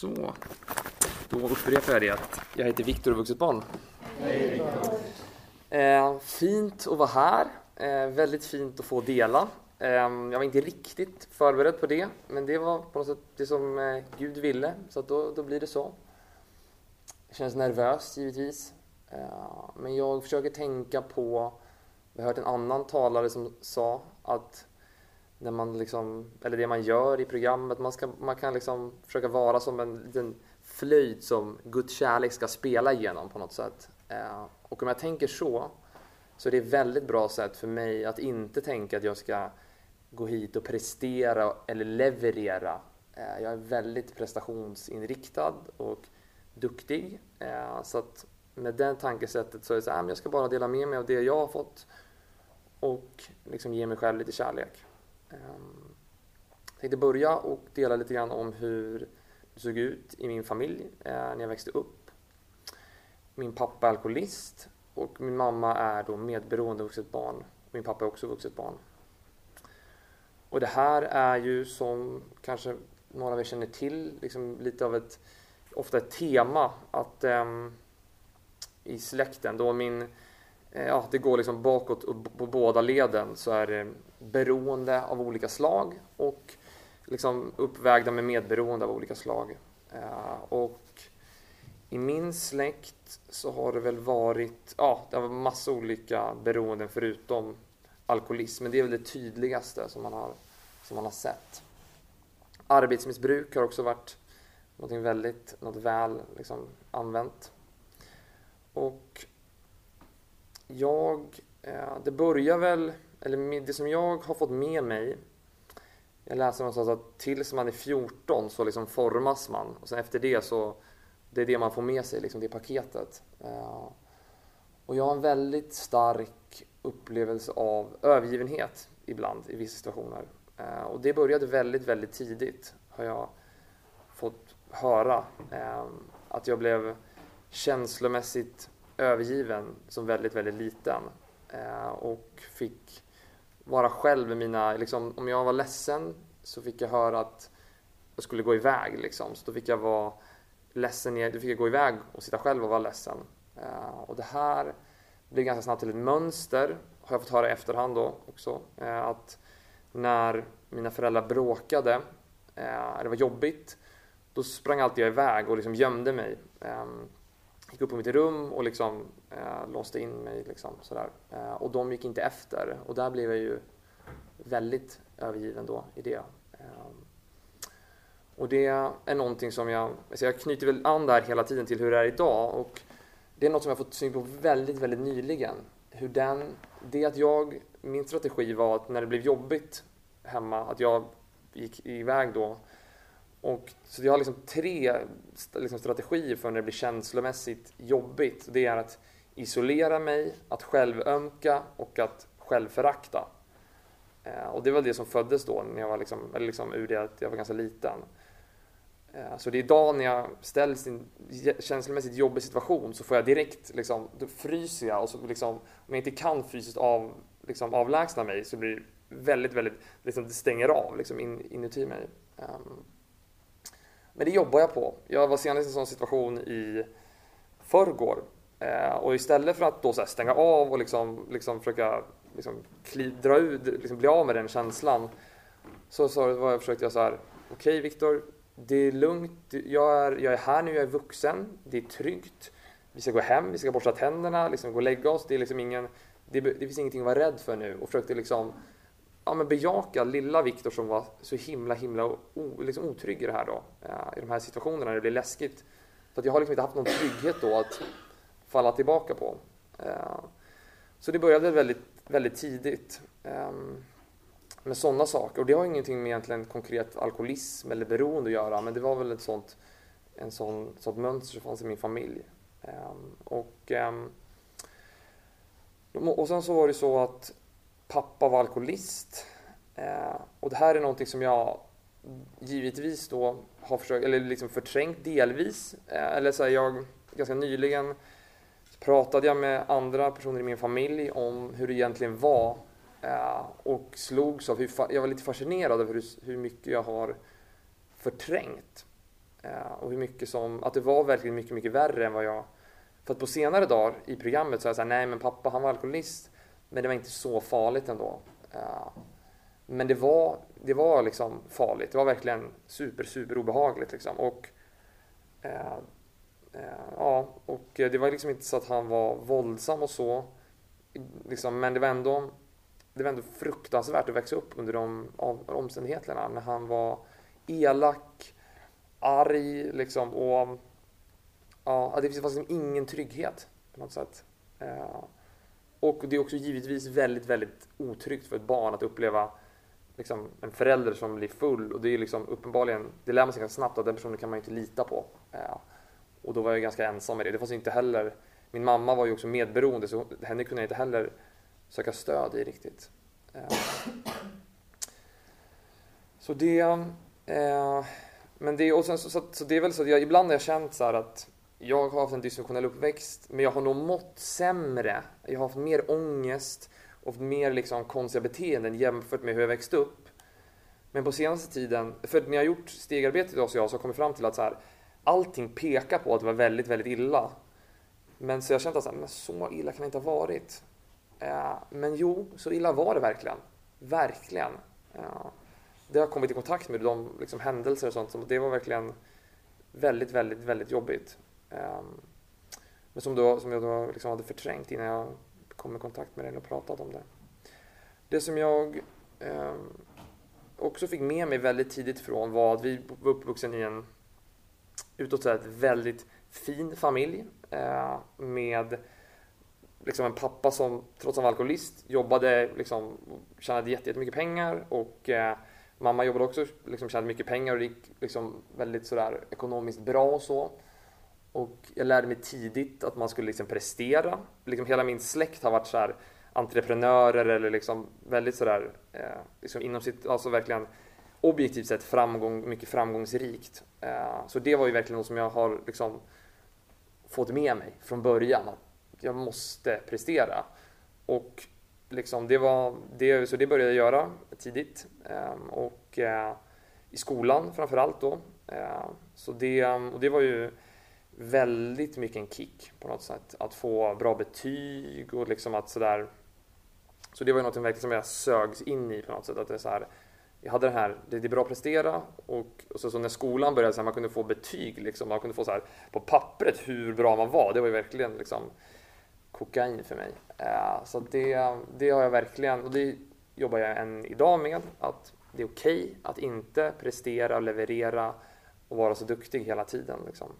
Så, då upprepar jag det att jag heter Viktor och vuxet barn. Hej Viktor. Eh, fint att vara här. Eh, väldigt fint att få dela. Eh, jag var inte riktigt förberedd på det, men det var på något sätt det som eh, Gud ville, så då, då blir det så. Det känns nervöst givetvis, eh, men jag försöker tänka på, jag har hört en annan talare som sa att när man liksom, eller det man gör i programmet, man, ska, man kan liksom försöka vara som en liten flöjt som Guds kärlek ska spela igenom på något sätt. Eh, och om jag tänker så, så är det ett väldigt bra sätt för mig att inte tänka att jag ska gå hit och prestera eller leverera. Eh, jag är väldigt prestationsinriktad och duktig. Eh, så att med det tankesättet så är det så här, ah, jag ska bara dela med mig av det jag har fått och liksom ge mig själv lite kärlek. Jag tänkte börja och dela lite grann om hur det såg ut i min familj eh, när jag växte upp. Min pappa är alkoholist och min mamma är då medberoende vuxet barn. Min pappa är också vuxet barn. Och det här är ju som kanske några av er känner till, liksom lite av ett, ofta ett tema att äm, i släkten då min eh, ja, det går liksom bakåt på båda leden så är det beroende av olika slag och liksom uppvägda med medberoende av olika slag. Eh, och i min släkt så har det väl varit, ja, det har varit massa olika beroenden förutom alkoholism, men det är väl det tydligaste som man har, som man har sett. Arbetsmissbruk har också varit något väldigt, något väl liksom, använt. Och jag, eh, det börjar väl, eller det som jag har fått med mig jag läste någonstans att tills man är 14 så liksom formas man och sen efter det så det är det man får med sig, liksom det paketet. Eh, och jag har en väldigt stark upplevelse av övergivenhet ibland i vissa situationer. Eh, och det började väldigt, väldigt tidigt har jag fått höra. Eh, att jag blev känslomässigt övergiven som väldigt, väldigt liten. Och fick vara själv med mina, liksom, om jag var ledsen så fick jag höra att jag skulle gå iväg liksom. Så då fick jag vara ledsen, då fick jag gå iväg och sitta själv och vara ledsen. Uh, och det här blev ganska snabbt till ett mönster, har jag fått höra i efterhand då också. Uh, att när mina föräldrar bråkade, uh, det var jobbigt, då sprang alltid jag iväg och liksom gömde mig. Um, gick upp på mitt rum och liksom eh, låste in mig. Liksom, sådär. Eh, och de gick inte efter och där blev jag ju väldigt övergiven då i det. Eh, och det är någonting som jag, alltså jag knyter väl an där hela tiden till hur det är idag och det är något som jag fått syn på väldigt, väldigt nyligen. Hur den, det att jag, min strategi var att när det blev jobbigt hemma, att jag gick iväg då och, så jag har liksom tre liksom, strategier för när det blir känslomässigt jobbigt. Det är att isolera mig, att självömka och att självförakta. Eh, och det var det som föddes då, när jag var liksom, eller liksom ur det att jag var ganska liten. Eh, så det är idag när jag ställs i en känslomässigt jobbig situation så får jag direkt, liksom, då fryser jag och så liksom, om jag inte kan fysiskt av, liksom, avlägsna mig så blir det väldigt, väldigt, liksom, det stänger av liksom, in, inuti mig. Ehm, men det jobbar jag på. Jag var senast i en sån situation i förrgår. Eh, och istället för att då så stänga av och liksom, liksom försöka liksom, kli, dra ut, liksom bli av med den känslan. Så, så var jag, försökte jag så här, okej okay, Viktor, det är lugnt, jag är, jag är här nu, jag är vuxen, det är tryggt. Vi ska gå hem, vi ska borsta tänderna, liksom gå och lägga oss. Det, är liksom ingen, det, det finns ingenting att vara rädd för nu. Och försökte liksom ja, men bejaka lilla Viktor som var så himla himla o, liksom otrygg i det här då. Eh, I de här situationerna när det blir läskigt. Så att jag har liksom inte haft någon trygghet då att falla tillbaka på. Eh, så det började väldigt, väldigt tidigt ehm, med sådana saker. Och det har ingenting med egentligen konkret alkoholism eller beroende att göra. Men det var väl ett sånt, en sån, sånt mönster som fanns i min familj. Ehm, ehm, och, och sen så var det så att pappa var alkoholist. Eh, och det här är någonting som jag givetvis då har försökt, eller liksom förträngt delvis. Eh, eller så här, jag, ganska nyligen pratade jag med andra personer i min familj om hur det egentligen var eh, och slogs av hur, jag var lite fascinerad över hur, hur mycket jag har förträngt. Eh, och hur mycket som, att det var verkligen mycket, mycket värre än vad jag... För att på senare dagar i programmet så är jag såhär, nej men pappa han var alkoholist, men det var inte så farligt ändå. Eh, men det var, det var liksom farligt. Det var verkligen super, super obehagligt liksom. Och, Eh, ja, och eh, det var liksom inte så att han var våldsam och så. Liksom, men det var ändå det var ändå fruktansvärt att växa upp under de omständigheterna. När han var elak, arg liksom och ja, det fanns liksom ingen trygghet på något sätt. Eh, och det är också givetvis väldigt, väldigt otryggt för ett barn att uppleva liksom, en förälder som blir full och det är liksom uppenbarligen, det lär man sig ganska snabbt att den personen kan man ju inte lita på. Och då var jag ganska ensam med det. Det fanns inte heller, min mamma var ju också medberoende så henne kunde jag inte heller söka stöd i riktigt. Eh. Så det, eh, men det, och sen, så, så, så, det är väl så att jag, ibland har jag känt så att jag har haft en dysfunktionell uppväxt, men jag har nog mått sämre. Jag har haft mer ångest och mer liksom konstiga beteenden jämfört med hur jag växte upp. Men på senaste tiden, för när jag har gjort stegarbetet idag jag så har jag kommit fram till att så här, allting pekar på att det var väldigt, väldigt illa. Men så jag kände att så, här, men så illa kan det inte ha varit. Eh, men jo, så illa var det verkligen. Verkligen. Eh, det har kommit i kontakt med de liksom, händelser och sånt. Det var verkligen väldigt, väldigt, väldigt jobbigt. Eh, men som, då, som jag då liksom hade förträngt innan jag kom i kontakt med den och pratat om det. Det som jag eh, också fick med mig väldigt tidigt från var att vi var uppvuxen i en utåt sett väldigt fin familj eh, med liksom en pappa som trots att han var alkoholist jobbade, liksom, tjänade jättemycket pengar och eh, mamma jobbade också, liksom, tjänade mycket pengar och det gick liksom, väldigt sådär ekonomiskt bra och så. Och jag lärde mig tidigt att man skulle liksom prestera. Liksom hela min släkt har varit så här entreprenörer eller liksom väldigt sådär eh, liksom inom sitt, alltså verkligen objektivt sett framgång, mycket framgångsrikt. Eh, så det var ju verkligen något som jag har liksom fått med mig från början. Att jag måste prestera. Och liksom det var, det, så det började jag göra tidigt. Ehm, och eh, i skolan framförallt då. Eh, så det, och det var ju väldigt mycket en kick på något sätt. Att få bra betyg och liksom att sådär. Så det var ju något som jag sögs in i på något sätt. Att det är så här, jag hade det här, det är bra att prestera och, och så, så, när skolan började så här, man kunde få betyg liksom, man kunde få så här på pappret hur bra man var. Det var ju verkligen liksom kokain för mig. Eh, så det, det har jag verkligen, och det jobbar jag än idag med, att det är okej okay att inte prestera, leverera och vara så duktig hela tiden. Liksom.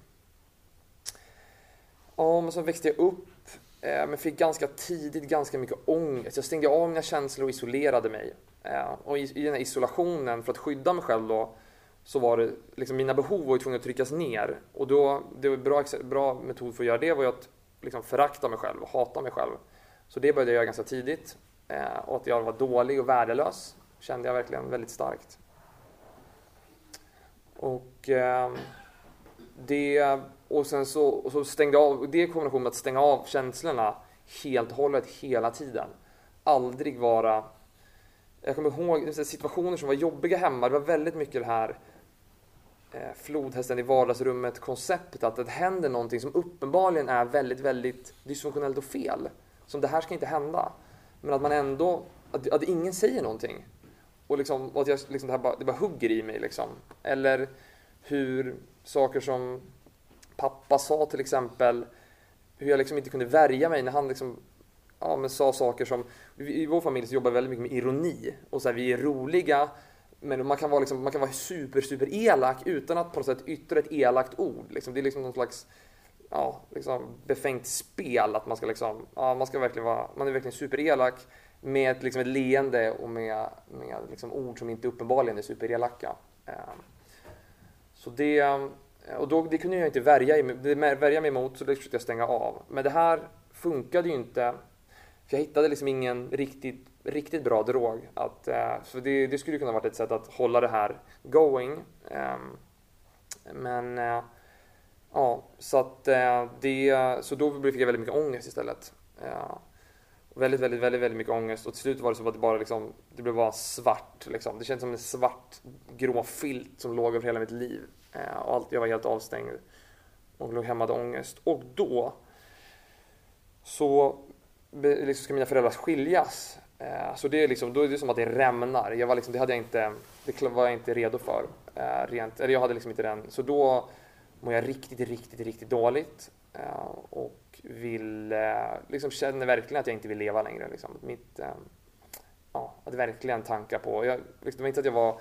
Ja, men så växte jag upp, eh, men fick ganska tidigt ganska mycket ångest. Jag stängde av mina känslor och isolerade mig. Eh, och i, i den här isolationen, för att skydda mig själv då, så var det liksom mina behov var ju tvungna att tryckas ner. Och då, det var en bra, bra metod för att göra det var ju att liksom förakta mig själv och hata mig själv. Så det började jag göra ganska tidigt. Eh, och att jag var dålig och värdelös kände jag verkligen väldigt starkt. Och eh, det och sen så, och så stängde jag av, det i kombination med att stänga av känslorna helt och hållet hela tiden. Aldrig vara jag kommer ihåg situationer som var jobbiga hemma. Det var väldigt mycket det här eh, flodhästen i vardagsrummet konceptet att det händer någonting som uppenbarligen är väldigt, väldigt dysfunktionellt och fel. Som det här ska inte hända. Men att man ändå, att, att ingen säger någonting. Och, liksom, och att jag, liksom, det, här bara, det bara hugger i mig liksom. Eller hur saker som pappa sa till exempel, hur jag liksom inte kunde värja mig när han liksom ja, men sa saker som... I vår familj så jobbar vi väldigt mycket med ironi. Och så här, vi är roliga, men man kan vara, liksom, man kan vara super, super elak utan att på något sätt yttra ett elakt ord. Liksom, det är liksom någon slags ja, liksom befängt spel att man ska liksom, ja, man ska verkligen vara, man är verkligen superelak med ett, liksom ett leende och med, med liksom ord som inte uppenbarligen är superelaka. Ehm, så det, och då, det kunde jag inte värja, värja mig emot så det försökte jag stänga av. Men det här funkade ju inte jag hittade liksom ingen riktigt, riktigt bra drog. Att, eh, så det, det skulle kunna varit ett sätt att hålla det här going. Eh, men eh, ja, så att eh, det, så då fick jag väldigt mycket ångest istället. Eh, väldigt, väldigt, väldigt, väldigt mycket ångest och till slut var det som att det bara liksom, det blev bara svart liksom. Det kändes som en svart grå filt som låg över hela mitt liv. Eh, och allt, jag var helt avstängd och låg hemma hade ångest. Och då så liksom ska mina föräldrar skiljas. Eh, så det är liksom, då är det som att det rämnar. Jag var liksom, det hade jag inte, det var jag inte redo för. Eh, rent, eller jag hade liksom inte den. Så då mår jag riktigt, riktigt, riktigt dåligt. Eh, och vill, eh, liksom känner verkligen att jag inte vill leva längre. Liksom. Mitt, eh, ja, att verkligen tankar på, jag, liksom, det var inte att jag var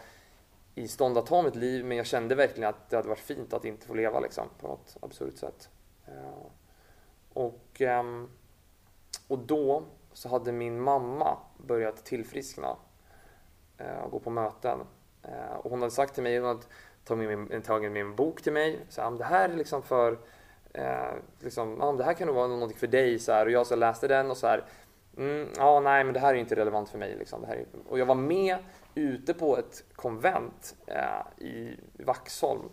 i stånd att ta mitt liv, men jag kände verkligen att det hade varit fint att inte få leva liksom, på något absurt sätt. Eh, och, ehm, och då så hade min mamma börjat tillfriskna eh, och gå på möten. Eh, och hon hade sagt till mig, hon hade tagit med, tagit med en bok till mig. Så här, ah, det här är liksom för, eh, liksom, ja, det här kan nog vara någonting för dig. Så här, och jag så läste den och så här, mm, ja nej men det här är inte relevant för mig. Liksom, det här är, och jag var med ute på ett konvent eh, i Vaxholm.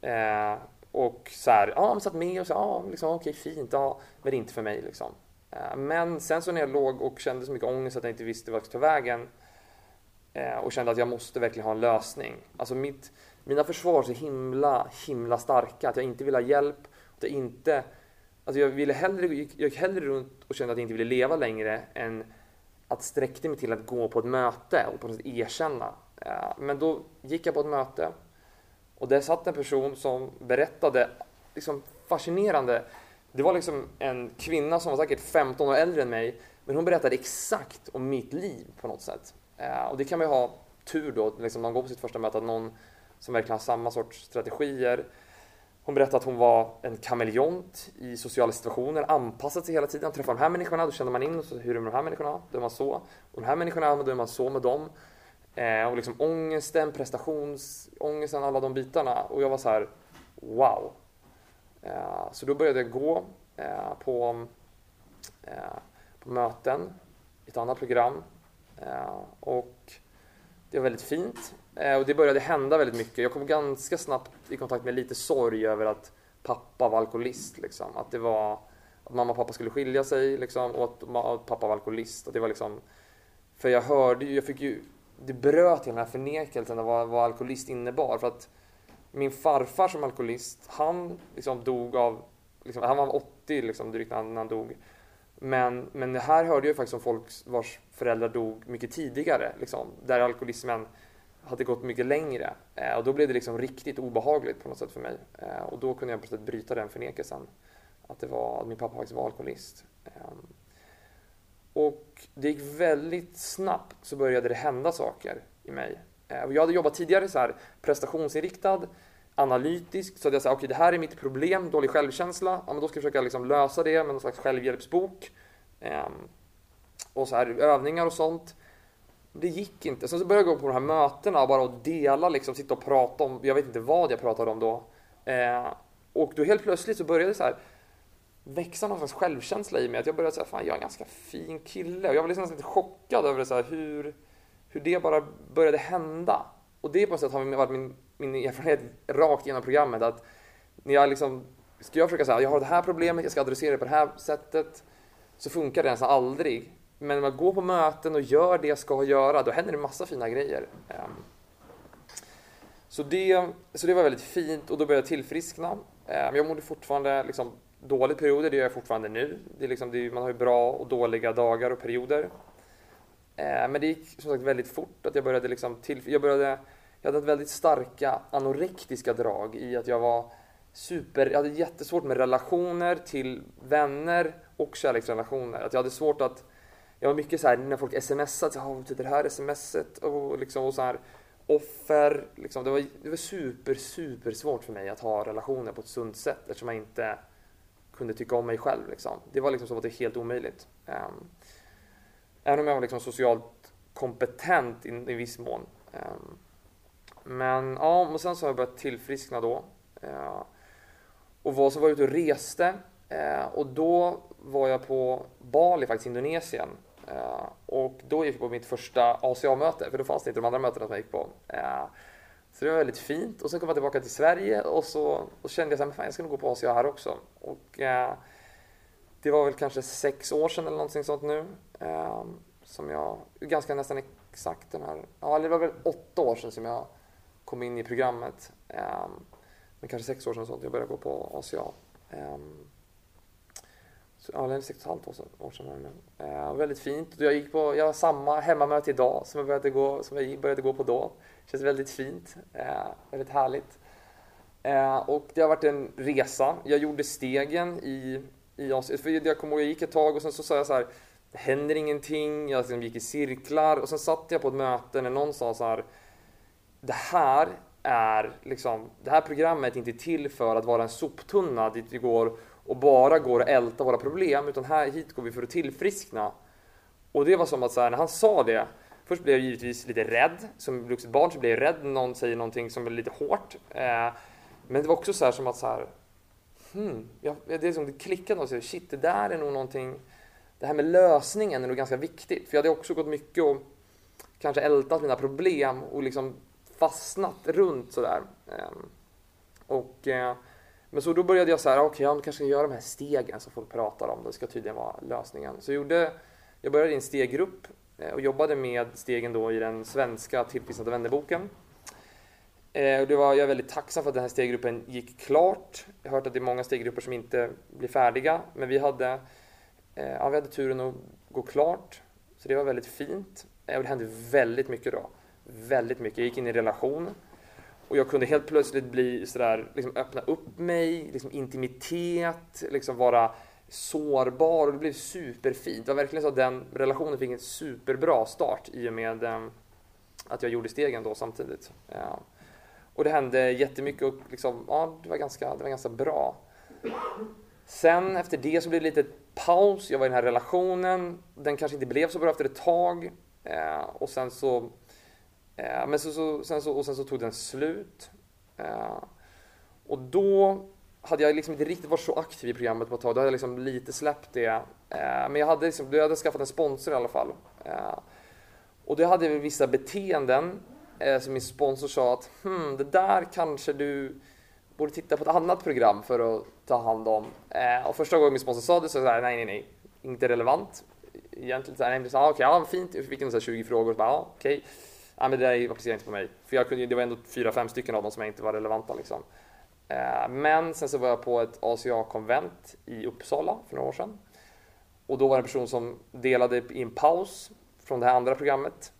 Eh, och så här, ja, satt med och sa, ja, liksom, okej fint, ja, men inte för mig liksom. Eh, men sen så när jag låg och kände så mycket ångest att jag inte visste vart jag skulle ta vägen eh, och kände att jag måste verkligen ha en lösning. Alltså mitt, mina försvar är så himla, himla starka att jag inte vill ha hjälp. Att jag inte, alltså jag, ville hellre, jag gick hellre runt och kände att jag inte ville leva längre än att sträckte mig till att gå på ett möte och på något sätt erkänna. Eh, men då gick jag på ett möte och där satt en person som berättade liksom fascinerande det var liksom en kvinna som var säkert 15 år äldre än mig, men hon berättade exakt om mitt liv på något sätt. Eh, och det kan man ju ha tur då, liksom man går på sitt första möte, att någon som verkligen har samma sorts strategier. Hon berättade att hon var en kameleont i sociala situationer, anpassat sig hela tiden. Träffar de här människorna, då känner man in hur är det med de här människorna, då är man så. Och de här människorna, då är man så med dem. Eh, och liksom ångesten, prestationsångesten, alla de bitarna. Och jag var så här, wow. Eh, så då började jag gå eh, på, eh, på möten i ett annat program. Eh, och det var väldigt fint. Eh, och det började hända väldigt mycket. Jag kom ganska snabbt i kontakt med lite sorg över att pappa var alkoholist. Liksom. Att det var att mamma och pappa skulle skilja sig liksom, och att pappa var alkoholist. Och det var liksom, för jag hörde ju, jag fick ju, det bröt hela den här förnekelsen av vad, vad alkoholist innebar. För att min farfar som alkoholist, han liksom dog av, liksom, han var 80 liksom, drygt när han, dog. Men, men det här hörde jag faktiskt om folk vars föräldrar dog mycket tidigare, liksom, där alkoholismen hade gått mycket längre. Eh, och då blev det liksom riktigt obehagligt på något sätt för mig. Eh, och då kunde jag på sätt bryta den förnekelsen. Att, det var, att min pappa faktiskt var alkoholist. Eh, och det gick väldigt snabbt så började det hända saker i mig. Eh, jag hade jobbat tidigare så här prestationsinriktad, analytisk, så att jag sa okej okay, det här är mitt problem, dålig självkänsla, ja, men då ska jag försöka liksom lösa det med någon slags självhjälpsbok. Eh, och så här övningar och sånt. Det gick inte. Sen så började jag gå på de här mötena och bara dela, liksom, sitta och prata om, jag vet inte vad jag pratade om då. Eh, och då helt plötsligt så började det så här växa någon slags självkänsla i mig. Att jag började säga, fan jag är en ganska fin kille. Och jag var liksom lite chockad över det, så här, hur, hur det bara började hända. Och det på något sätt har varit min, min erfarenhet rakt genom programmet. Att när jag liksom, ska jag försöka säga jag har det här problemet, jag ska adressera det på det här sättet. Så funkar det nästan aldrig. Men om jag går på möten och gör det jag ska göra, då händer det massa fina grejer. Ehm, så det, så det var väldigt fint och då började jag tillfriskna. Ehm, jag mådde fortfarande liksom dåligt perioder, det gör jag fortfarande nu. Det är liksom, det är, man har ju bra och dåliga dagar och perioder. Ehm, men det gick som sagt väldigt fort att jag började liksom till, jag började, jag hade väldigt starka anorektiska drag i att jag var super, jag hade jättesvårt med relationer till vänner och kärleksrelationer. Att jag hade svårt att, jag var mycket så här när folk smsade, så, ah, vad betyder det här smset? Och liksom och så här offer, liksom, det, var, det var super, super svårt för mig att ha relationer på ett sunt sätt eftersom jag inte kunde tycka om mig själv. Liksom. Det var liksom så att det var helt omöjligt. Um, Även om jag var liksom socialt kompetent i, i viss mån. Um, men ja, och sen så har jag börjat tillfriskna då. Eh, och var så var jag ute och reste. Eh, och då var jag på Bali, faktiskt Indonesien. Eh, och då gick jag på mitt första ACA-möte, för då fanns det inte de andra mötena som jag gick på. så det var väldigt fint. Och sen kom jag tillbaka till Sverige och så och kände jag att jag ska nog gå på ACA här också. Och det var väl kanske sex år sedan eller någonting sånt nu. som jag, ganska nästan exakt den här, ja det var väl åtta år sedan som jag kom in i programmet. Ehm, men kanske sex år sedan sånt jag började gå på ACA. Ehm, så, ja, det är sex och ett halvt år sedan, år sedan nu. Eh, väldigt fint. Jag gick på, jag har samma hemmamöte idag som jag började gå, som jag började gå på då. Känns väldigt fint. Eh, väldigt härligt. Eh, och det har varit en resa. Jag gjorde stegen i, i för jag kommer ihåg, jag gick ett tag och sen så sa jag så här, det händer ingenting, jag liksom gick i cirklar och sen satt jag på ett möte när någon sa så här, det här är liksom, det här programmet är inte till för att vara en soptunna dit vi går och bara går och älta våra problem utan här hit går vi för att tillfriskna. Och det var som att så här, när han sa det Först blev jag givetvis lite rädd. Som vuxet barn så blev jag rädd när någon säger någonting som är lite hårt. Eh, men det var också så här som att så här, hmm, jag, det, är som det klickade och så shit, det där är nog någonting. Det här med lösningen är nog ganska viktigt. För jag hade också gått mycket och kanske ältat mina problem och liksom fastnat runt sådär. Ehm, och eh, men så då började jag så här, okej, okay, jag kanske ska göra de här stegen som folk pratar om. Det ska tydligen vara lösningen. Så jag, gjorde, jag började i en steggrupp eh, och jobbade med stegen då i den svenska tillfrisknande vännerboken. Eh, och det var, jag är väldigt tacksam för att den här steggruppen gick klart. Jag har hört att det är många steggrupper som inte blir färdiga, men vi hade, ja, vi hade turen att gå klart. Så det var väldigt fint. Och det hände väldigt mycket då. Väldigt mycket. Jag gick in i relation och jag kunde helt plötsligt bli sådär, liksom öppna upp mig, liksom intimitet, liksom vara sårbar och det blev superfint. Det var verkligen så att den relationen fick en superbra start i och med eh, att jag gjorde stegen då samtidigt. Ja. Och det hände jättemycket och liksom, ja, det, var ganska, det var ganska bra. Sen efter det så blev det lite paus. Jag var i den här relationen. Den kanske inte blev så bra efter ett tag. Eh, och sen så Eh, men så, så, sen så, och sen så tog den slut. Eh, och då hade jag liksom inte riktigt varit så aktiv i programmet på ett tag. Då hade jag liksom lite släppt det. Eh, men jag hade, liksom, jag hade skaffat en sponsor i alla fall. Eh, och då hade jag vissa beteenden eh, som min sponsor sa att hmm, det där kanske du borde titta på ett annat program för att ta hand om. Eh, och första gången min sponsor sa det så sa jag nej, nej, nej, inte relevant. Egentligen så här, nej, så, ah, okej, okay, ja, fint. Jag fick en 20 frågor. Så bara, ah, okej. Okay ja, men det där applicerar inte på mig. För jag kunde, det var ändå fyra, fem stycken av dem som inte var relevanta. Liksom. Eh, men sen så var jag på ett ACA-konvent i Uppsala för några år sedan. Och då var det en person som delade i en paus från det här andra programmet.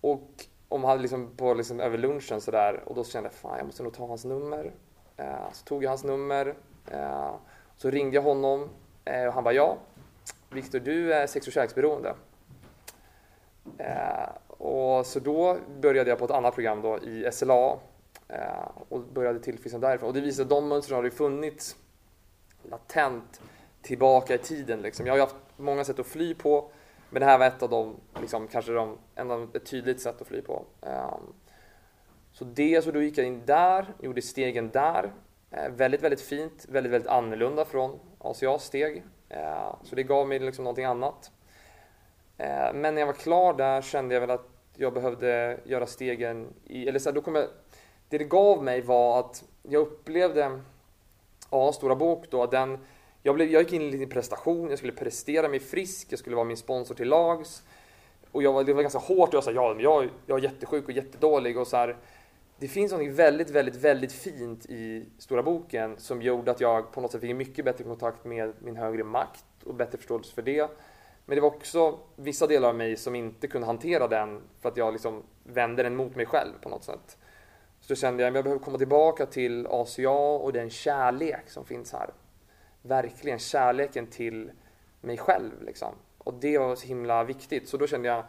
Och om hade liksom på liksom över lunchen sådär och då kände jag fan jag måste nog ta hans nummer. Eh, så tog jag hans nummer. Eh, så ringde jag honom eh, och han bara ja. Viktor du är sex och kärleksberoende. Eh, och så då började jag på ett annat program då i SLA eh, och började tillfriskna därifrån. Och det visade att de mönstren har ju funnits latent tillbaka i tiden. Liksom. Jag har ju haft många sätt att fly på, men det här var ett av dem, liksom, kanske de, en av ett tydligt sätt att fly på. Ehm, så det, så då gick jag in där, gjorde stegen där. Eh, väldigt, väldigt fint, väldigt, väldigt annorlunda från ACAs steg. Ehm, så det gav mig liksom någonting annat. Eh, men när jag var klar där kände jag väl att jag behövde göra stegen i, eller så här, då kom jag, det det gav mig var att jag upplevde, ja, Stora Bok då, den, jag, blev, jag gick in i en prestation, jag skulle prestera mig frisk, jag skulle vara min sponsor till lags. Och jag var, det var ganska hårt och jag sa ja, jag, jag är jättesjuk och jättedålig och så här, Det finns något väldigt, väldigt, väldigt fint i Stora Boken som gjorde att jag på något sätt fick mycket bättre kontakt med min högre makt och bättre förståelse för det. Men det var också vissa delar av mig som inte kunde hantera den för att jag liksom vände den mot mig själv på något sätt. Så då kände jag att jag behöver komma tillbaka till ACA och den kärlek som finns här. Verkligen kärleken till mig själv liksom. Och det var så himla viktigt. Så då kände jag,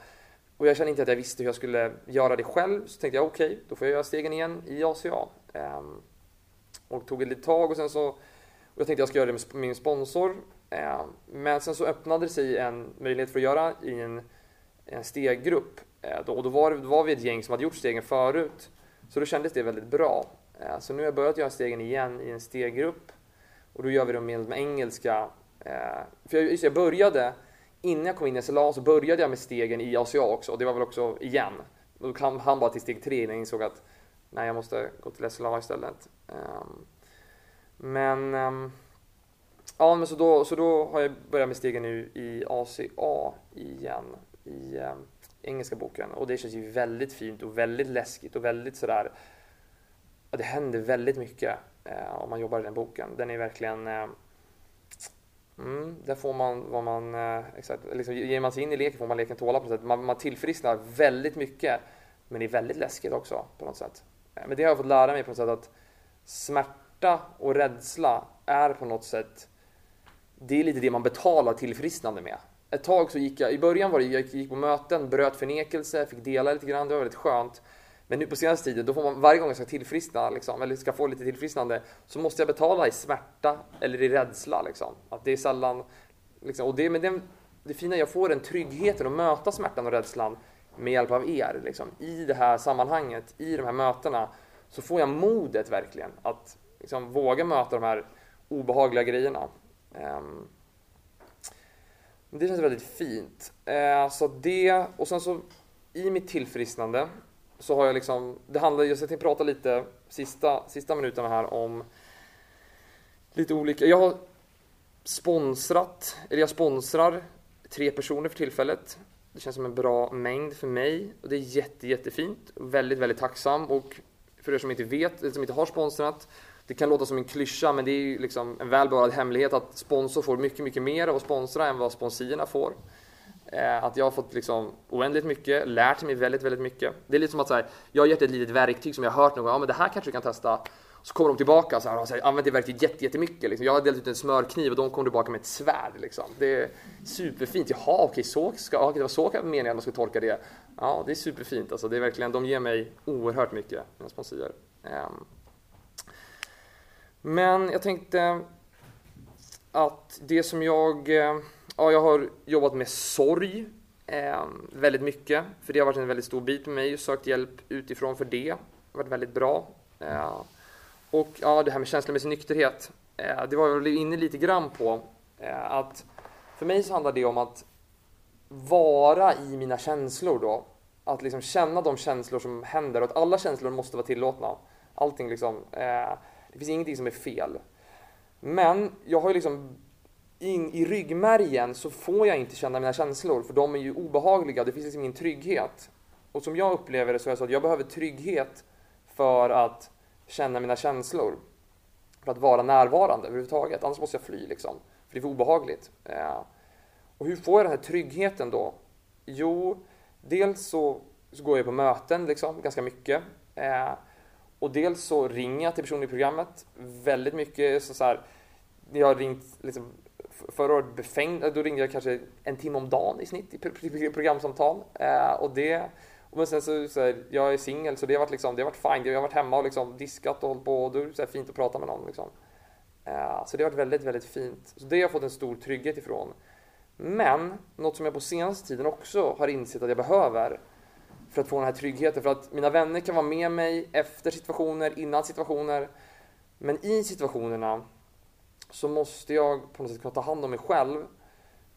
och jag kände inte att jag visste hur jag skulle göra det själv. Så tänkte jag okej, okay, då får jag göra stegen igen i ACA. Ehm, och tog ett litet tag och sen så, och jag tänkte att jag ska göra det med min sponsor Eh, men sen så öppnade det sig en möjlighet för att göra i en, en steggrupp. Eh, och då var, då var vi ett gäng som hade gjort stegen förut. Så då kändes det väldigt bra. Eh, så nu har jag börjat göra stegen igen i en steggrupp. Och då gör vi dem med engelska. För jag, jag började, innan jag kom in i SLA så började jag med stegen i ACA också. Och det var väl också igen. Då kom han bara till steg tre innan jag insåg att nej, jag måste gå till SLA istället. Ehm, men ehm, ja, men så då, så då har jag börjat med stegen nu i ACA igen. I eh, engelska boken. Och det känns ju väldigt fint och väldigt läskigt och väldigt sådär... Ja, det händer väldigt mycket eh, om man jobbar i den boken. Den är verkligen... Eh, mm, där får man vad man... Eh, exakt, liksom, ger man sig in i leken får man leken tåla på något sätt. Man, man tillfrisknar väldigt mycket. Men det är väldigt läskigt också på något sätt. Eh, men det har jag fått lära mig på något sätt att smärta och rädsla är på något sätt det är lite det man betalar tillfrisknande med. Ett tag så gick jag, i början var det, jag gick på möten, bröt förnekelse, fick dela lite grann, det var väldigt skönt. Men nu på senaste tiden, då får man varje gång jag ska tillfriskna, liksom, eller ska få lite tillfrisknande, så måste jag betala i smärta eller i rädsla. Liksom. Att det är sällan, liksom, och det, men det, det fina, jag får den tryggheten att möta smärtan och rädslan med hjälp av er. Liksom. I det här sammanhanget, i de här mötena, så får jag modet verkligen att liksom, våga möta de här obehagliga grejerna. Um, det känns väldigt fint. Uh, så det, och sen så i mitt tillfrisknande så har jag liksom, det handlar, jag ska prata lite sista, sista minuterna här om lite olika, jag har sponsrat, eller jag sponsrar tre personer för tillfället. Det känns som en bra mängd för mig och det är jätte, jättefint. Väldigt, väldigt tacksam och för er som inte vet, eller som inte har sponsrat det kan låta som en klyscha men det är ju liksom en välbevarad hemlighet att sponsor får mycket, mycket mer av att sponsra än vad sponsorerna får. Eh, att jag har fått liksom oändligt mycket, lärt mig väldigt, väldigt mycket. Det är lite som att så här, jag har gett ett litet verktyg som jag har hört någon gång, ja men det här kanske du kan testa. Så kommer de tillbaka så här, och har använt det verktyget jätte, jättemycket. Liksom. Jag har delat ut en smörkniv och de kom tillbaka med ett svärd. Liksom. Det är superfint. Jaha, okej, så ska, okej, det var så meningen att man skulle tolka det. Ja, det är superfint. Alltså, det är verkligen, de ger mig oerhört mycket, mina sponsorer. Um, men jag tänkte att det som jag... Eh, ja, jag har jobbat med sorg eh, väldigt mycket. För det har varit en väldigt stor bit med mig och sökt hjälp utifrån för det. Det har varit väldigt bra. Eh, och ja, det här med känslomässig nykterhet. Eh, det var jag inne lite grann på. Eh, att för mig så handlar det om att vara i mina känslor då. Att liksom känna de känslor som händer och att alla känslor måste vara tillåtna. Allting liksom. Eh, det finns ingenting som är fel. Men jag har ju liksom in i ryggmärgen så får jag inte känna mina känslor för de är ju obehagliga. Det finns liksom ingen trygghet. Och som jag upplever det så är det så att jag behöver trygghet för att känna mina känslor. För att vara närvarande överhuvudtaget. Annars måste jag fly liksom. För det är för obehagligt. Eh, och hur får jag den här tryggheten då? Jo, dels så, så går jag på möten liksom ganska mycket. Eh, och dels så ringer jag till personer i programmet väldigt mycket. Så, så här, jag har ringt liksom, förra året befängd, då ringde jag kanske en timme om dagen i snitt i programsamtal. Eh, och det, men sen så, så här, jag är singel så det har varit liksom, det har varit fine. Jag har varit hemma och liksom diskat och hållit på och då är det så fint att prata med någon liksom. Eh, så det har varit väldigt, väldigt fint. Så det har jag fått en stor trygghet ifrån. Men något som jag på senaste tiden också har insett att jag behöver för att få den här tryggheten. För att mina vänner kan vara med mig efter situationer, innan situationer. Men i situationerna så måste jag på något sätt kunna ta hand om mig själv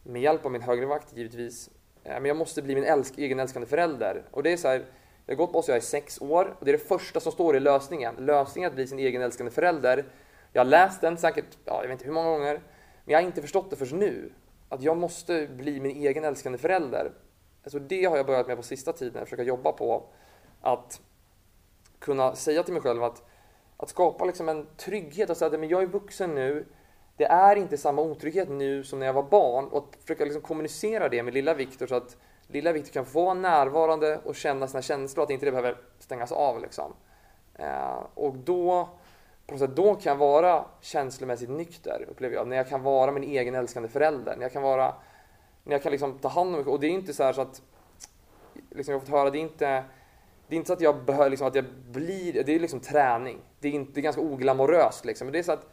med hjälp av min högre vakt givetvis. Eh, men jag måste bli min älsk, egen älskande förälder. Och det är så här, jag har gått på oss, jag är sex år och det är det första som står i lösningen. Lösningen att bli sin egen älskande förälder. Jag har läst den säkert, ja, jag vet inte hur många gånger, men jag har inte förstått det förrän nu. Att jag måste bli min egen älskande förälder. Alltså det har jag börjat med på sista tiden, försöka jobba på. Att kunna säga till mig själv att, att skapa liksom en trygghet och säga att men jag är vuxen nu. Det är inte samma otrygghet nu som när jag var barn och att försöka liksom kommunicera det med lilla Viktor så att lilla Viktor kan få vara närvarande och känna sina känslor, att inte det behöver stängas av. Liksom. Eh, och då, på något sätt, då kan jag vara känslomässigt nykter, upplever jag. När jag kan vara min egen älskande förälder. När jag kan vara när jag kan liksom ta hand om mig Och det är inte så, så att, liksom jag har fått höra, det är inte, det är inte så att jag behöver, liksom, att jag blir, det är liksom träning. Det är, inte, det är ganska oglamoröst liksom. Men det är så att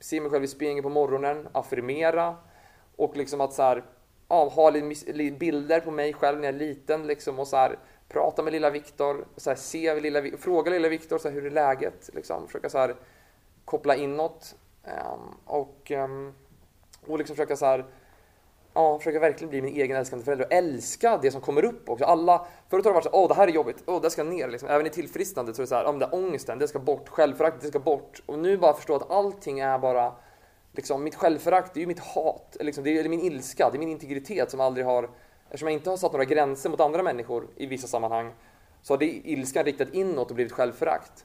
se mig själv i spegeln på morgonen, affirmera och liksom att så här, ja, ha bilder på mig själv när jag är liten liksom och så här, prata med lilla Viktor, se lilla, fråga lilla Viktor hur är läget, liksom, försöka så här, koppla inåt um, och, um, och liksom försöka så här, ja, försöka verkligen bli min egen älskande förälder och älska det som kommer upp också. Alla, förut har det varit så åh det här är jobbigt, åh det ska ner liksom. Även i tillfrisknandet så är det så här, om det där ångesten, det ska bort, självföraktet, det ska bort. Och nu bara förstå att allting är bara liksom, mitt självförakt, det är ju mitt hat, liksom, det är min ilska, det är min integritet som aldrig har, eftersom jag inte har satt några gränser mot andra människor i vissa sammanhang, så har det ilskan riktat inåt och blivit självförakt.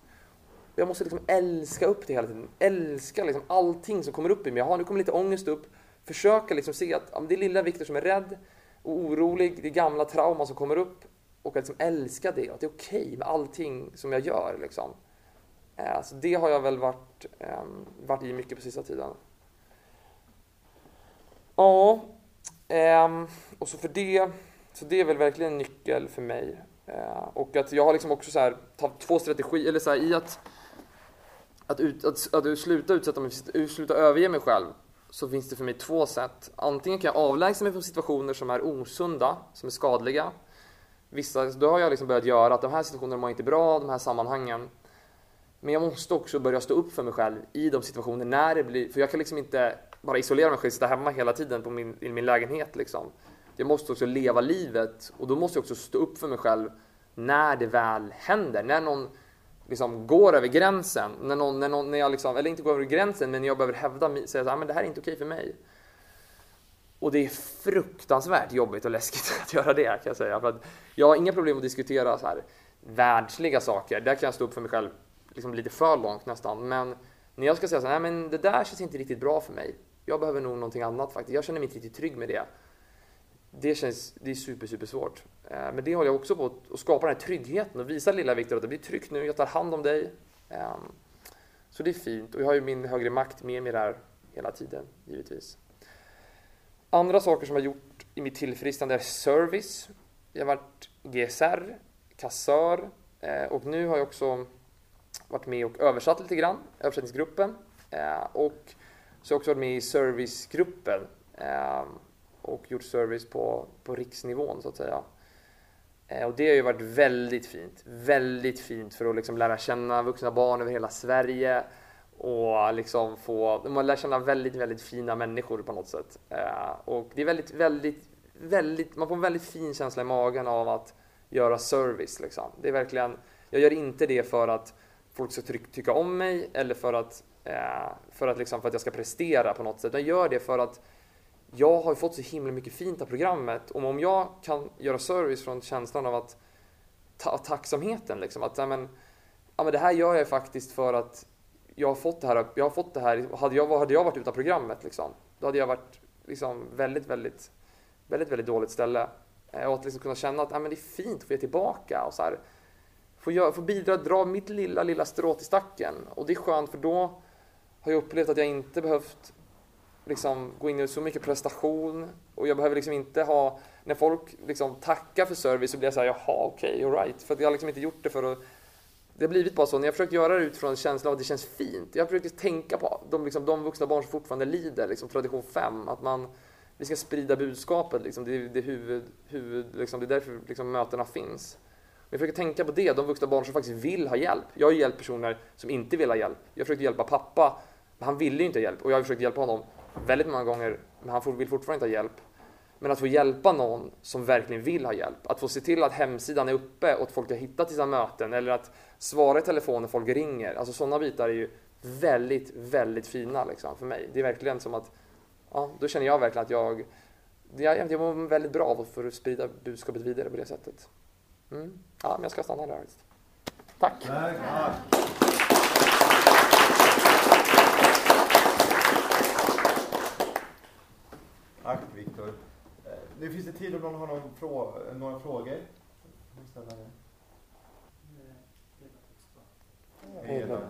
Jag måste liksom älska upp det hela tiden, älska liksom allting som kommer upp i mig. Jaha, nu kommer lite ångest upp, försöka liksom se att ja, det är lilla Viktor som är rädd och orolig, det är gamla trauman som kommer upp och att liksom älska det, att det är okej okay med allting som jag gör. Liksom. Eh, så det har jag väl varit, eh, varit i mycket på sista tiden. Ja, eh, och så för det, så det är väl verkligen en nyckel för mig. Eh, och att jag har liksom också så här, två strategier, eller så här, i att att, ut, att, att sluta utsätta mig, sluta överge mig själv så finns det för mig två sätt. Antingen kan jag avlägsna mig från situationer som är osunda, som är skadliga. Vissa, då har jag liksom börjat göra att de här situationerna mår inte bra, de här sammanhangen. Men jag måste också börja stå upp för mig själv i de situationer när det blir, för jag kan liksom inte bara isolera mig själv, sitta hemma hela tiden på min, i min lägenhet liksom. Jag måste också leva livet och då måste jag också stå upp för mig själv när det väl händer. När någon liksom går över gränsen, när, någon, när, någon, när jag liksom, eller inte går över gränsen, men jag behöver hävda, säga att ah, det här är inte okej för mig. Och det är fruktansvärt jobbigt och läskigt att göra det kan jag säga. För att jag har inga problem att diskutera så här världsliga saker. Där kan jag stå upp för mig själv liksom lite för långt nästan. Men när jag ska säga så här, nej men det där känns inte riktigt bra för mig. Jag behöver nog någonting annat faktiskt. Jag känner mig inte riktigt trygg med det. Det känns, det är super, super svårt. Eh, men det håller jag också på att skapa den här tryggheten och visa lilla Viktor att det blir tryggt nu, jag tar hand om dig. Ehm, så det är fint och jag har ju min högre makt med mig där hela tiden, givetvis. Andra saker som jag gjort i mitt tillfrisknande är service. Jag har varit GSR, kassör eh, och nu har jag också varit med och översatt lite grann, översättningsgruppen. Eh, och så har jag också varit med i servicegruppen ehm, och gjort service på, på riksnivån så att säga. Eh, och det har ju varit väldigt fint. Väldigt fint för att liksom lära känna vuxna barn över hela Sverige och liksom få, man lär känna väldigt, väldigt fina människor på något sätt. Eh, och det är väldigt, väldigt, väldigt, man får en väldigt fin känsla i magen av att göra service liksom. Det är verkligen, jag gör inte det för att folk ska tycka om mig eller för att, eh, för att, liksom, för att jag ska prestera på något sätt. Jag gör det för att jag har fått så himla mycket fint av programmet och om jag kan göra service från känslan av att ta, tacksamheten liksom att ja, men, ja, men det här gör jag faktiskt för att jag har fått det här. Jag har fått det här. Hade jag, hade jag varit utan programmet liksom, då hade jag varit liksom väldigt, väldigt, väldigt, väldigt dåligt ställe. Eh, och att liksom kunna känna att ja, men det är fint att få ge tillbaka och så här, få, göra, få bidra, dra mitt lilla, lilla strå till stacken. Och det är skönt för då har jag upplevt att jag inte behövt liksom gå in i så mycket prestation och jag behöver liksom inte ha, när folk liksom tackar för service så blir jag såhär, jaha okej, okay, alright. För att jag har liksom inte gjort det för att det har blivit bara så, när jag försökt göra det utifrån en känsla av att det känns fint. Jag försöker tänka på de, liksom, de vuxna barn som fortfarande lider, liksom, tradition 5, att man vi ska sprida budskapet, liksom, det, är, det, huvud, huvud, liksom, det är därför liksom, mötena finns. Men jag försöker tänka på det, de vuxna barn som faktiskt vill ha hjälp. Jag har ju hjälpt personer som inte vill ha hjälp. Jag försökte hjälpa pappa, men han ville ju inte ha hjälp och jag har försökt hjälpa honom väldigt många gånger, men han vill fortfarande inte ha hjälp. Men att få hjälpa någon som verkligen vill ha hjälp. Att få se till att hemsidan är uppe och att folk har hittat till sina möten eller att svara i telefon när folk ringer. Alltså sådana bitar är ju väldigt, väldigt fina liksom, för mig. Det är verkligen som att, ja, då känner jag verkligen att jag, jag, jag mår väldigt bra av för att sprida budskapet vidare på det sättet. Mm. Ja, men jag ska stanna där. Tack! Tack. Tack Viktor. Eh, nu finns det tid om någon har någon frå några frågor. Eda.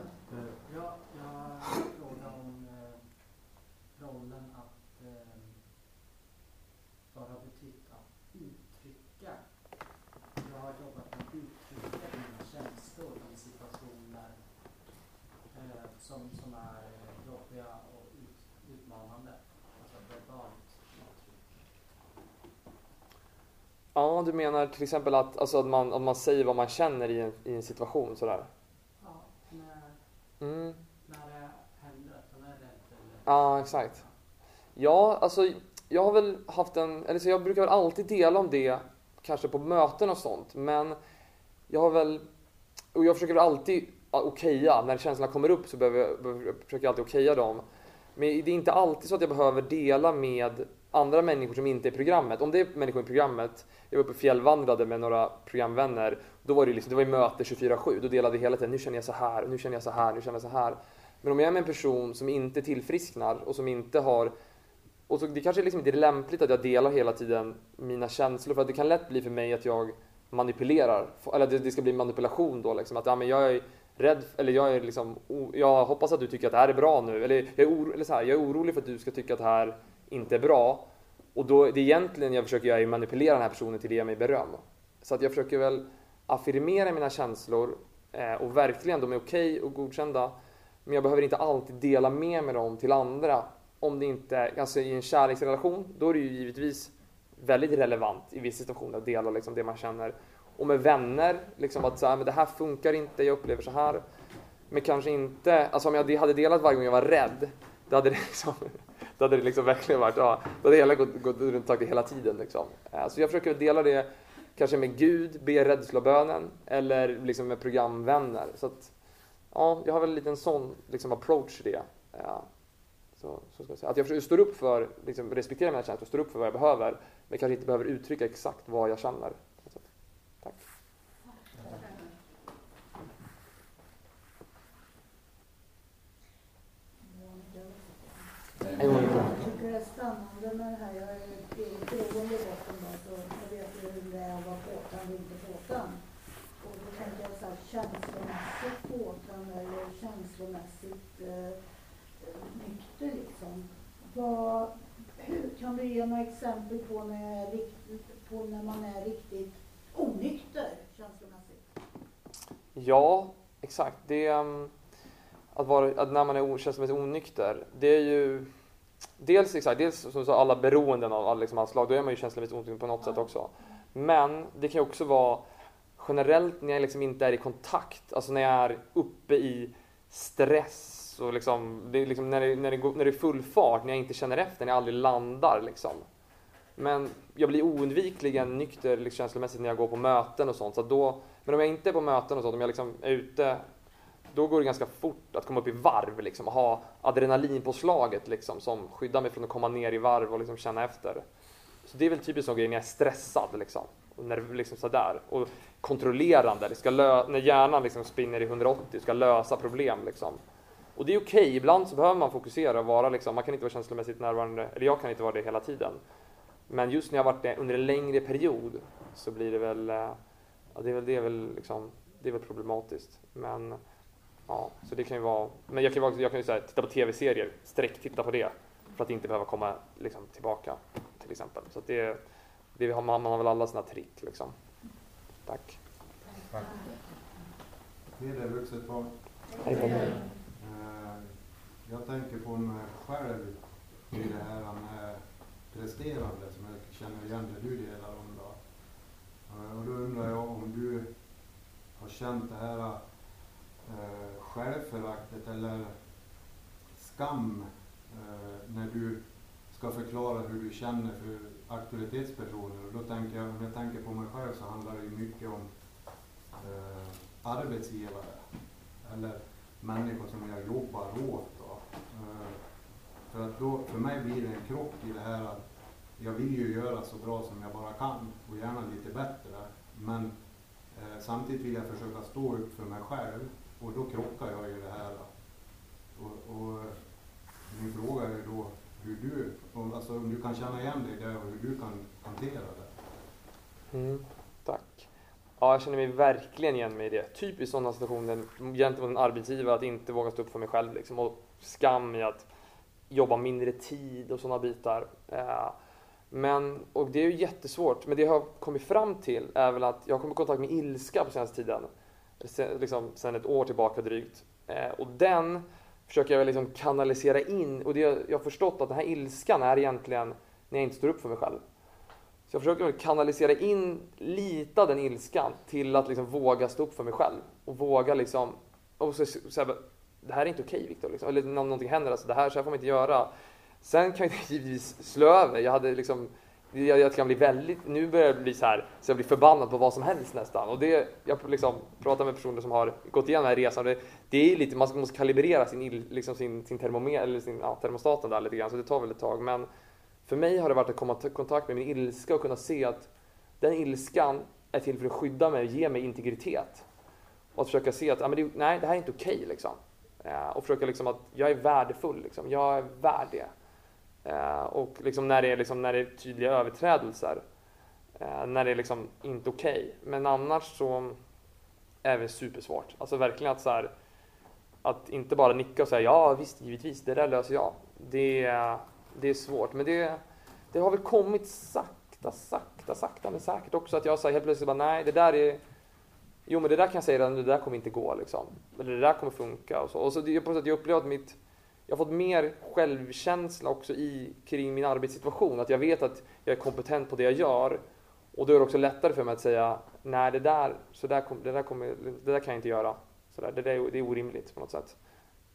Ja, jag har en fråga om eh, rollen att eh, vara betytt att uttrycka. Jag har jobbat med att uttrycka mina känslor i situationer eh, som, som är jobbiga och ut, utmanande. Alltså verbalt. Ja, du menar till exempel att, alltså att, man, att man säger vad man känner i en, i en situation sådär? Ja, när, Mm. när det händer att man är rädd eller... Ja, exakt. Ja, alltså jag har väl haft en, eller så jag brukar väl alltid dela om det, kanske på möten och sånt, men jag har väl, och jag försöker väl alltid okeja, när känslorna kommer upp så behöver jag, försöker jag alltid okeja dem. Men det är inte alltid så att jag behöver dela med andra människor som inte är i programmet. Om det är människor i programmet, jag var uppe och fjällvandrade med några programvänner, då var det, liksom, det var möte 24-7, då delade vi hela tiden, nu känner jag så här, nu känner jag så här, nu känner jag så här. Men om jag är med en person som inte tillfrisknar och som inte har och så, det kanske liksom inte är lämpligt att jag delar hela tiden mina känslor för att det kan lätt bli för mig att jag manipulerar, eller det, det ska bli manipulation då liksom att ja, men jag är rädd, eller jag är liksom, jag hoppas att du tycker att det här är bra nu, eller jag är, oro, eller så här, jag är orolig för att du ska tycka att det här inte är bra. Och då, det egentligen jag försöker göra är manipulera den här personen till att ge mig beröm. Så att jag försöker väl affirmera mina känslor eh, och verkligen, de är okej okay och godkända. Men jag behöver inte alltid dela med mig dem till andra. Om det inte, alltså i en kärleksrelation, då är det ju givetvis väldigt relevant i vissa situationer att dela liksom det man känner. Och med vänner, liksom att så här, men det här funkar inte, jag upplever så här. Men kanske inte, alltså om jag hade delat varje gång jag var rädd, då hade det liksom, då hade det liksom verkligen varit, ja, då hade hela gått, gått runt och hela tiden liksom. Eh, så jag försöker dela det kanske med Gud, be rädslobönen eller liksom med programvänner. Så att, ja, jag har väl en liten sån liksom approach till det. Ja. Så, så ska jag säga. Att jag försöker stå upp för, liksom, respektera mina känslor, stå upp för vad jag behöver, men kanske inte behöver uttrycka exakt vad jag känner. Tack. Jag tycker det är spännande med det här. Jag är beroende i botten då, så jag vet ju hur det är att vara påtänd och inte påtänd. Och då tänker jag så här, känslomässigt påtänd eller känslomässigt eh, nykter liksom. Vad, hur, kan du ge några exempel på när, på när man är riktigt onykter känslomässigt? Ja, exakt. Det, um, att, vara, att när man är känslomässigt onykter, det är ju Dels, exakt, dels som så alla beroenden av liksom, alla slag, då är man ju känslomässigt onykter på något sätt också. Men det kan ju också vara generellt när jag liksom inte är i kontakt, alltså när jag är uppe i stress och liksom, det liksom när, det, när, det går, när det är full fart, när jag inte känner efter, när jag aldrig landar liksom. Men jag blir oundvikligen nykter liksom, känslomässigt när jag går på möten och sånt. Så då, men om jag inte är på möten och sånt, om jag liksom är ute, då går det ganska fort att komma upp i varv liksom, och ha adrenalinpåslaget liksom, som skyddar mig från att komma ner i varv och liksom känna efter. Så det är väl typiskt sån grej när jag är stressad liksom. Och när, liksom sådär. Och kontrollerande, det ska när hjärnan liksom spinner i 180 ska lösa problem. Liksom. Och det är okej, okay. ibland så behöver man fokusera och vara liksom, man kan inte vara känslomässigt närvarande, eller jag kan inte vara det hela tiden. Men just när jag varit det under en längre period så blir det väl, eh, ja, det är väl, det är väl, liksom, det är väl problematiskt. Men ja, så det kan ju vara, men jag kan ju, jag kan ju säga, titta på tv-serier, sträck titta på det för att inte behöva komma liksom, tillbaka till exempel. Så det, det har man, man har väl alla sina trick liksom. Tack. Tack. Peder, vuxet barn. Hej mig. Eh, jag tänker på mig själv i det här med presterande som jag känner igen det du delar om. Då. Eh, och då undrar jag om du har känt det här eh, självföraktet eller skam eh, när du ska förklara hur du känner för auktoritetspersoner. Och då tänker jag, om jag tänker på mig själv så handlar det ju mycket om eh, arbetsgivare eller människor som jag jobbar åt. Då. Eh, för att då, för mig blir det en krock i det här att jag vill ju göra så bra som jag bara kan och gärna lite bättre. Men Eh, samtidigt vill jag försöka stå upp för mig själv och då krockar jag i det här. Och, och min fråga är då hur du, om, alltså om du kan känna igen dig där och hur du kan hantera det. Mm, tack. Ja, jag känner mig verkligen igen mig i det. Typiskt sådana situationer gentemot en arbetsgivare att inte våga stå upp för mig själv liksom, och skam i att jobba mindre tid och sådana bitar. Eh, men, och det är ju jättesvårt, men det jag har kommit fram till är väl att jag har kommit i kontakt med ilska på senaste tiden. Sen, liksom, sen ett år tillbaka drygt. Eh, och den försöker jag liksom kanalisera in och det, jag har förstått att den här ilskan är egentligen när jag inte står upp för mig själv. Så jag försöker kanalisera in lite av den ilskan till att liksom våga stå upp för mig själv och våga liksom och så, så här, det här är inte okej okay, Viktor, liksom. eller när någonting händer, alltså, det här, så här får man inte göra. Sen kan det givetvis slå över. Jag hade liksom jag, jag kan bli väldigt, nu börjar jag bli så här, så jag blir förbannad på vad som helst nästan. Och det, jag liksom pratar med personer som har gått igenom den här resan. Det, det är lite, man måste kalibrera sin, liksom sin, sin, eller sin ja, termostaten där lite grann, så det tar väl ett tag. Men för mig har det varit att komma i kontakt med min ilska och kunna se att den ilskan är till för att skydda mig och ge mig integritet. Och att försöka se att ja, men det, nej, det här är inte okej. liksom. Eh, och försöka liksom att jag är värdefull. Liksom. Jag är värd det. Eh, och liksom när, det är, liksom, när det är tydliga överträdelser. Eh, när det är liksom inte okej. Men annars så är det supersvårt. Alltså verkligen att så här, att inte bara nicka och säga ja visst, givetvis, det där löser jag. Det, är- det är svårt. Men det, det har väl kommit sakta, sakta, sakta men säkert också att jag säger helt plötsligt bara nej, det där är Jo men det där kan jag säga redan, det där kommer inte gå liksom. Eller det där kommer funka och så. Och så det på sätt jag upplever att mitt jag har fått mer självkänsla också i, kring min arbetssituation. Att jag vet att jag är kompetent på det jag gör. Och då är det också lättare för mig att säga nej det där, så där, kom, det där, kommer, det där kan jag inte göra. Så där, det, där är, det är orimligt på något sätt.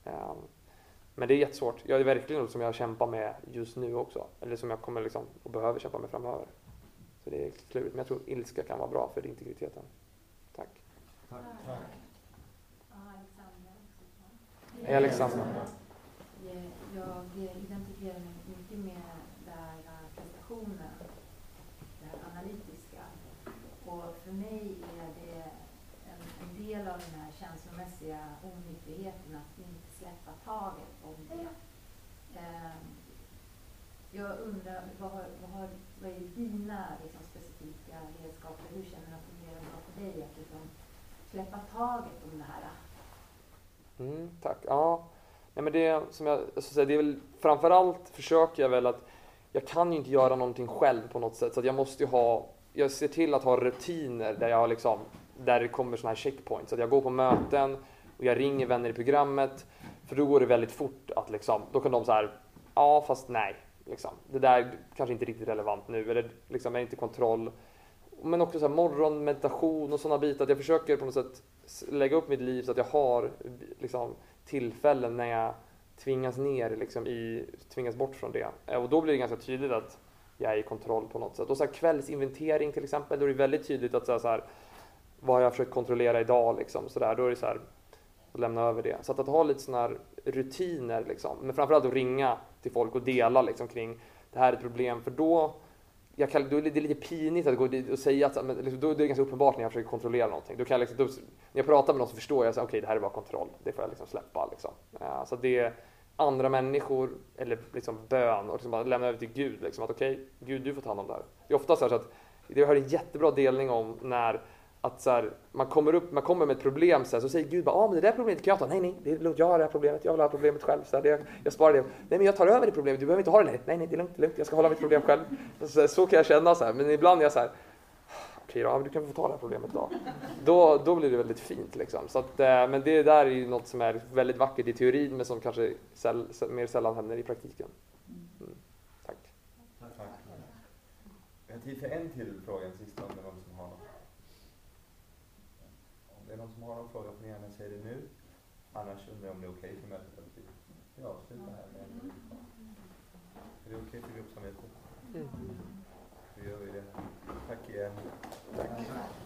Ehm, men det är jättesvårt. Jag är verkligen något som jag kämpar med just nu också. Eller som jag kommer liksom och behöver kämpa med framöver. Så det är klurigt. Men jag tror ilska kan vara bra för integriteten. Tack. Tack. Ja, Alexandra. Hej Alexandra. Jag identifierar mig mycket med den här prestationen, det här analytiska. Och för mig är det en, en del av den här känslomässiga onyttigheten att inte släppa taget om det. Eh, Jag undrar, vad, har, vad, har, vad är dina liksom, specifika redskap? Hur känner du att det fungerar bra för dig att liksom, släppa taget om det här? Mm, tack. Ja. Nej, men det som jag, jag ska säga, det är väl framförallt försöker jag väl att jag kan ju inte göra någonting själv på något sätt så att jag måste ju ha jag ser till att ha rutiner där jag liksom där det kommer såna här checkpoints. Att jag går på möten och jag ringer vänner i programmet för då går det väldigt fort att liksom då kan de så här ja fast nej liksom. Det där kanske inte är riktigt relevant nu eller liksom är inte kontroll. Men också så här morgonmeditation och sådana bitar. Att jag försöker på något sätt lägga upp mitt liv så att jag har liksom, tillfällen när jag tvingas ner liksom, i, tvingas bort från det. Eh, och då blir det ganska tydligt att jag är i kontroll på något sätt. Och så här, kvällsinventering till exempel, då är det väldigt tydligt att så här, så här, vad har jag försökt kontrollera idag liksom, så där, då är det så här, att lämna över det. Så att, att ha lite sådana här rutiner liksom, men framförallt att ringa till folk och dela liksom, kring det här är ett problem, för då jag kan, då är det lite pinigt att gå dit och säga att men, liksom, då är det ganska uppenbart när jag försöker kontrollera någonting. Då kan jag liksom, då, när jag pratar med någon så förstår jag att okay, det här är bara kontroll, det får jag liksom släppa. Liksom. Uh, så att det är andra människor eller liksom bön och liksom bara lämna över till Gud. Liksom, att okej, Gud du får ta hand om det här. Det är ofta så, här så att jag hörde en jättebra delning om när att så här, man kommer upp, man kommer med ett problem så, här, så säger Gud bara, ah, men det där problemet kan jag ta. Nej, nej, det är lugnt, jag har det här problemet, jag vill ha problemet själv. Så här, det, jag sparar det. Nej, men jag tar över det problemet, du behöver inte ha det. Nej, nej, nej det är lugnt, det är lugnt, jag ska hålla mitt problem själv. Så, så kan jag känna så här, men ibland är jag så här, okej då, du kan få ta det här problemet då. Då, då blir det väldigt fint liksom. Så att, eh, men det där är ju något som är väldigt vackert i teorin, men som kanske säl, mer sällan händer i praktiken. Mm. Tack. Tack. Vi har tid för en till fråga, en sista om det är det någon som har någon fråga får ni gärna säga det nu. Annars undrar jag om det är okej okay för mötet att vi avslutar här med en Är det okej okay för gruppsamvetet? Mm. Då gör vi det. Tack igen. Tack.